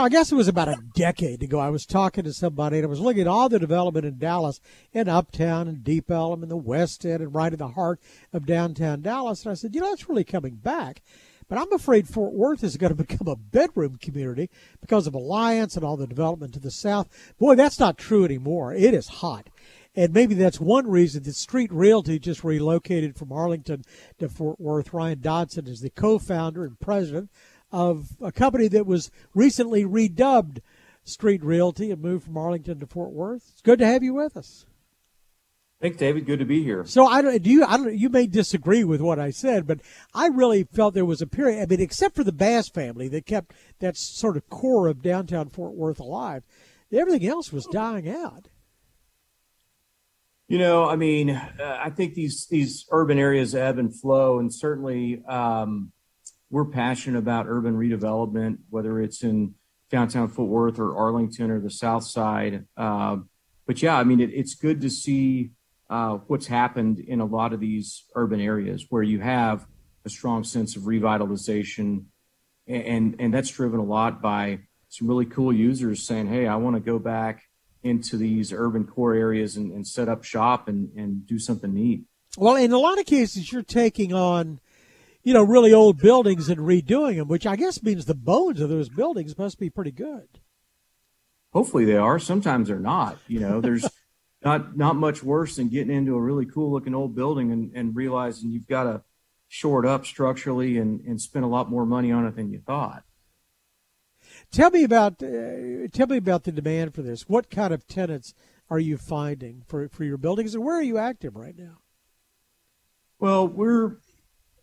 I guess it was about a decade ago. I was talking to somebody and I was looking at all the development in Dallas, in Uptown and Deep Ellum and the West End and right in the heart of downtown Dallas. And I said, you know, it's really coming back. But I'm afraid Fort Worth is going to become a bedroom community because of Alliance and all the development to the south. Boy, that's not true anymore. It is hot. And maybe that's one reason that Street Realty just relocated from Arlington to Fort Worth. Ryan Dodson is the co founder and president of a company that was recently redubbed Street Realty and moved from Arlington to Fort Worth. It's good to have you with us. Thanks, David. Good to be here. So I don't do you. I don't. You may disagree with what I said, but I really felt there was a period. I mean, except for the Bass family that kept that sort of core of downtown Fort Worth alive, everything else was dying out. You know, I mean, uh, I think these these urban areas ebb and flow, and certainly um, we're passionate about urban redevelopment, whether it's in downtown Fort Worth or Arlington or the South Side. Uh, but yeah, I mean, it, it's good to see uh, what's happened in a lot of these urban areas where you have a strong sense of revitalization, and and that's driven a lot by some really cool users saying, "Hey, I want to go back into these urban core areas and, and set up shop and, and do something neat." Well, in a lot of cases, you're taking on you know, really old buildings and redoing them, which I guess means the bones of those buildings must be pretty good. Hopefully they are. Sometimes they're not. You know, there's not not much worse than getting into a really cool looking old building and, and realizing you've got to shore it up structurally and, and spend a lot more money on it than you thought. Tell me about uh, tell me about the demand for this. What kind of tenants are you finding for, for your buildings, and where are you active right now? Well, we're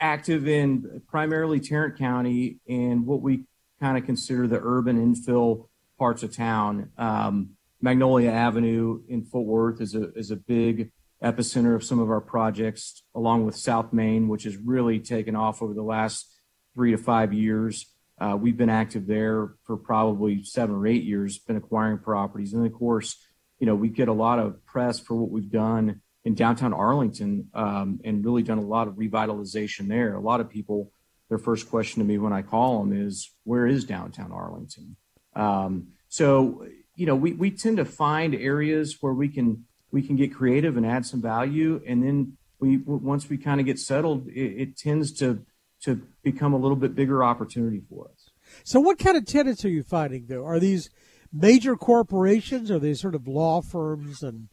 active in primarily Tarrant County and what we kind of consider the urban infill parts of town. Um, Magnolia Avenue in Fort Worth is a is a big epicenter of some of our projects, along with South Main, which has really taken off over the last three to five years. Uh, we've been active there for probably seven or eight years, been acquiring properties, and of course, you know, we get a lot of press for what we've done in downtown Arlington um, and really done a lot of revitalization there. A lot of people, their first question to me when I call them is, "Where is downtown Arlington?" Um, so, you know, we, we tend to find areas where we can we can get creative and add some value, and then we once we kind of get settled, it, it tends to to become a little bit bigger opportunity for us. So, what kind of tenants are you finding though? Are these major corporations? Are they sort of law firms and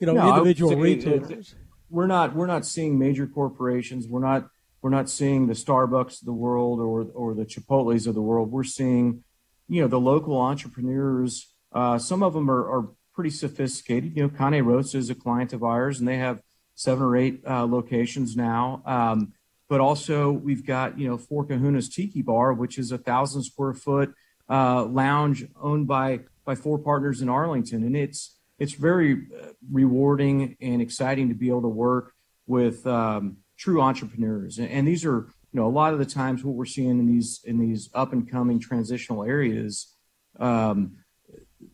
you know, no, individual retailers. We're not we're not seeing major corporations. We're not we're not seeing the Starbucks of the world or or the Chipotle's of the world. We're seeing, you know, the local entrepreneurs. Uh, some of them are, are pretty sophisticated. You know, Cane Rosso is a client of ours, and they have seven or eight uh, locations now. Um, but also, we've got you know Four Kahuna's Tiki Bar, which is a thousand square foot uh, lounge owned by by four partners in Arlington, and it's it's very uh, rewarding and exciting to be able to work with um, true entrepreneurs. And, and, these are, you know, a lot of the times what we're seeing in these in these up and coming transitional areas, um,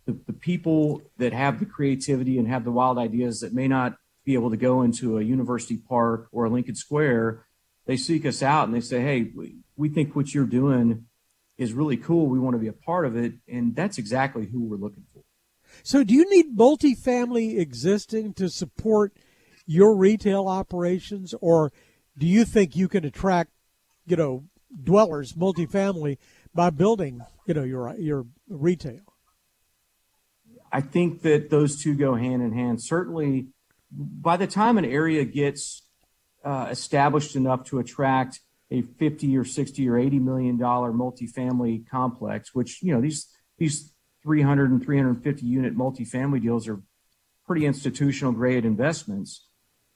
the, the people that have the creativity and have the wild ideas that may not be able to go into a university park or a Lincoln Square, they seek us out and they say, "Hey, we, we think what you're doing is really cool. We want to be a part of it." And that's exactly who we're looking for. So, do you need multifamily existing to support your retail operations, or do you think you can attract, you know, dwellers, multifamily, by building, you know, your your retail? I think that those two go hand in hand. Certainly, by the time an area gets uh, established enough to attract a 50 or 60 or 80 million dollar multifamily complex, which you know these these 300 and 350 unit multifamily deals are pretty institutional grade investments.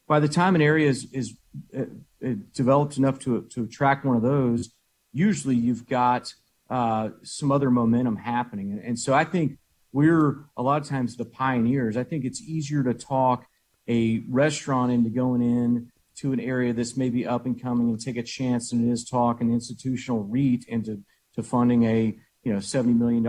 By the time an area is, is uh, uh, developed enough to, to attract one of those, usually you've got uh, some other momentum happening. And so I think we're a lot of times the pioneers. I think it's easier to talk a restaurant into going in to an area that's maybe up and coming and take a chance than it is talk an institutional REIT into to funding a you know, $70 million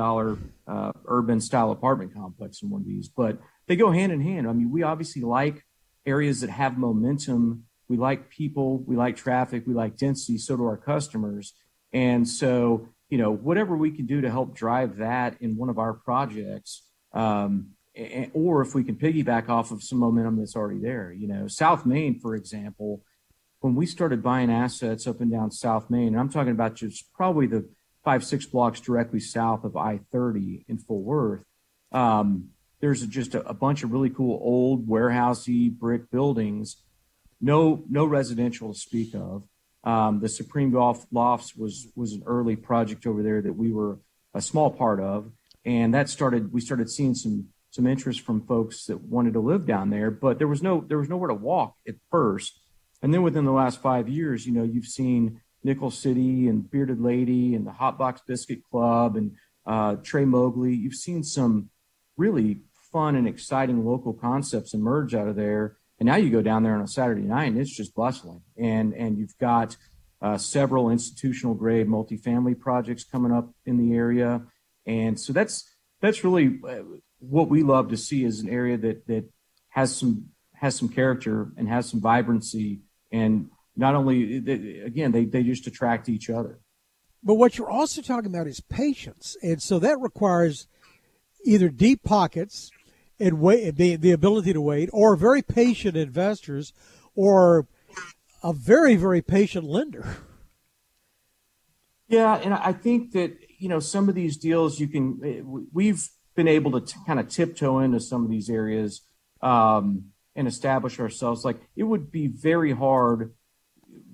uh, urban style apartment complex in one of these, but they go hand in hand. I mean, we obviously like areas that have momentum. We like people, we like traffic, we like density. So do our customers. And so you know, whatever we can do to help drive that in one of our projects, um, or if we can piggyback off of some momentum that's already there. You know, South Main, for example, when we started buying assets up and down South Main, and I'm talking about just probably the five, six blocks directly south of I 30 in Fort Worth, um, there's just a, a, bunch of really cool old warehousey brick buildings, no, no residential to speak of. Um, the Supreme Golf Lofts was was an early project over there that we were a small part of, and that started. We started seeing some some interest from folks that wanted to live down there, but there was no there was nowhere to walk at first. And then within the last five years, you know, you've seen Nickel City and Bearded Lady and the Hot Box Biscuit Club and uh, Tre Mogli. You've seen some really fun and exciting local concepts emerge out of there and now you go down there on a Saturday night and it's just bustling. And and you've got uh, several institutional grade multifamily projects coming up in the area. And so that's that's really uh, what we love to see is an area that that has some has some character and has some vibrancy and not only again they, they just attract each other but what you're also talking about is patience and so that requires either deep pockets and wait the, the ability to wait, or very patient investors, or a very very patient lender. Yeah, and I think that you know some of these deals you can we've been able to t- kind of tiptoe into some of these areas um, and establish ourselves. Like it would be very hard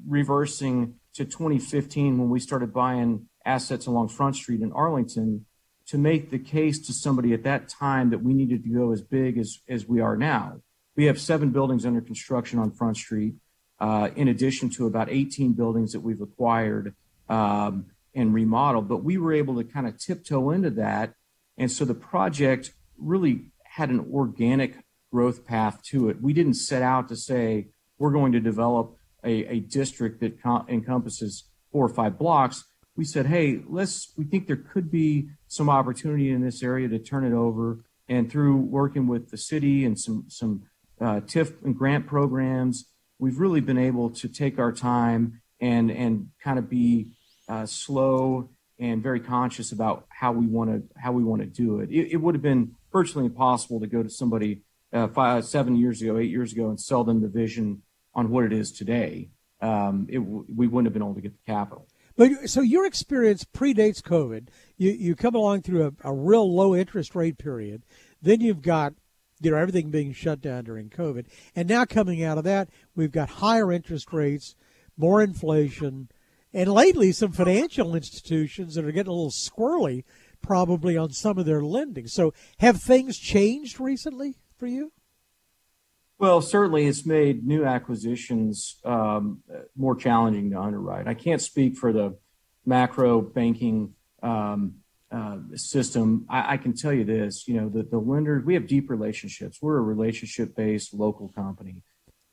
reversing to 2015 when we started buying assets along Front Street in Arlington to make the case to somebody at that time that we needed to go as big as, as we are now. We have seven buildings under construction on Front Street, uh, in addition to about 18 buildings that we've acquired um, and remodeled. But we were able to kind of tiptoe into that. And so the project really had an organic growth path to it. We didn't set out to say we're going to develop a, district that com- encompasses four or five blocks we said, hey, let's, we think there could be some opportunity in this area to turn it over. And through working with the city and some, some uh, TIF and grant programs, we've really been able to take our time and, and kind of be uh, slow and very conscious about how we want to how we want to do it. it. It would have been virtually impossible to go to somebody uh, five, seven years ago, eight years ago, and sell them the vision on what it is today. Um, it, we wouldn't have been able to get the capital. But so your experience predates COVID. You you come along through a, a real low interest rate period. Then you've got you know everything being shut down during COVID, and now coming out of that, we've got higher interest rates, more inflation, and lately some financial institutions that are getting a little squirrely, probably on some of their lending. So have things changed recently for you? Well, certainly it's made new acquisitions um, more challenging to underwrite. I can't speak for the macro banking um, uh, system. I, can tell you this, you know, the, the lenders, we have deep relationships. We're a relationship-based local company.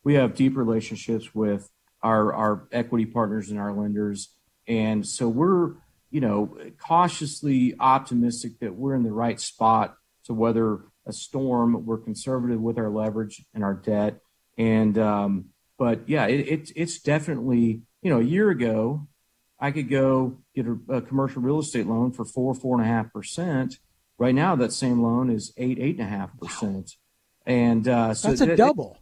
We have deep relationships with our, our equity partners and our lenders. And so we're, you know, cautiously optimistic that we're in the right spot to weather a storm. We're conservative with our leverage and our debt. And, um, but yeah, it, it, it's definitely, you know, a year ago, I could go get a, a, commercial real estate loan for four, four and a half percent. Right now, that same loan is eight, eight and a half percent. And uh, so that's a double.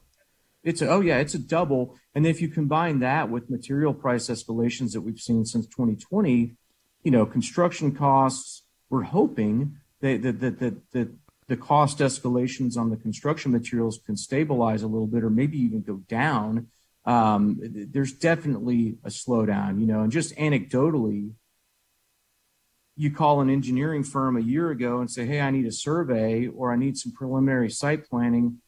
It, it's a, oh yeah, it's a double. And if you combine that with material price escalations that we've seen since 2020, you know, construction costs, we're hoping that that that that, that the cost escalations on the construction materials can stabilize a little bit or maybe even go down, um, there's definitely a slowdown, you know, and just anecdotally, you call an engineering firm a year ago and say, Hey, I need a survey or I need some preliminary site planning.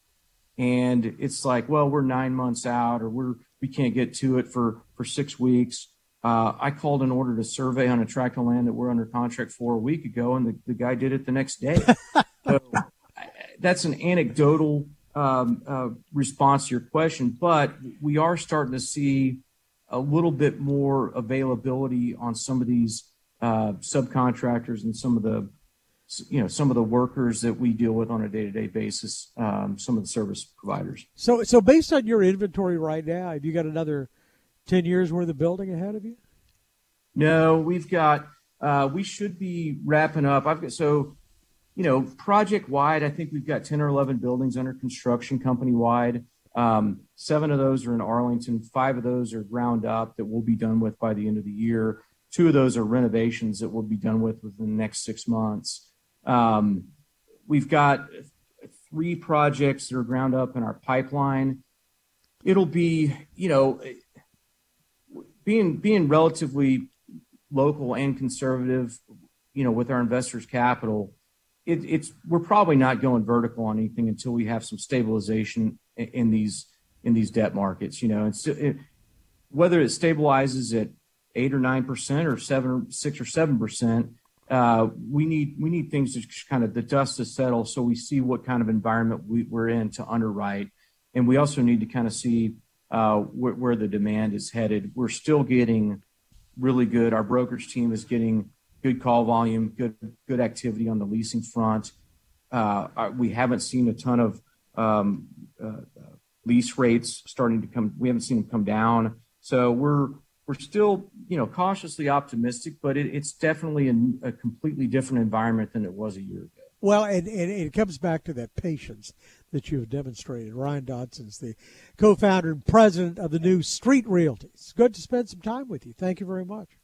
And it's like, well, we're nine months out or we're, we can't get to it for, for six weeks. Uh, I called and ordered a survey on a tract of land that we're under contract for a week ago, and the, the guy did it the next day. so that's an anecdotal um, uh, response to your question, but we are starting to see a little bit more availability on some of these uh, subcontractors and some of the you know some of the workers that we deal with on a day-to-day basis um, some of the service providers so so based on your inventory right now have you got another 10 years worth of building ahead of you no we've got uh, we should be wrapping up. I've got so, you know, project wide. I think we've got ten or eleven buildings under construction company wide. Um, seven of those are in Arlington. Five of those are ground up that will be done with by the end of the year. Two of those are renovations that will be done with within the next six months. Um, we've got three projects that are ground up in our pipeline. It'll be, you know, being being relatively local and conservative, you know, with our investors' capital. It, it's we're probably not going vertical on anything until we have some stabilization in, these in these debt markets. You know, whether it stabilizes at eight or nine percent or seven or six or seven percent uh, we need we need things to kind of the dust to settle so we see what kind of environment we, are in to underwrite, and we also need to kind of see uh, where the demand is headed. We're still getting really good. Our brokerage team is getting good call volume, good good activity on the leasing front. Uh, we haven't seen a ton of um, uh, lease rates starting to come. We haven't seen them come down, so we're we're still, you know, cautiously optimistic, but it, it's definitely a, completely different environment than it was a year ago. Well, and, and, it comes back to that patience that you have demonstrated. Ryan Dodson's the co-founder and president of the new Street Realty. It's good to spend some time with you. Thank you very much.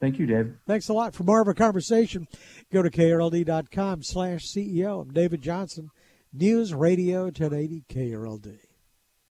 Thank you, Dave. Thanks a lot. For more of our conversation, go to krld.com slash CEO. I'm David Johnson, News Radio 1080 KRLD.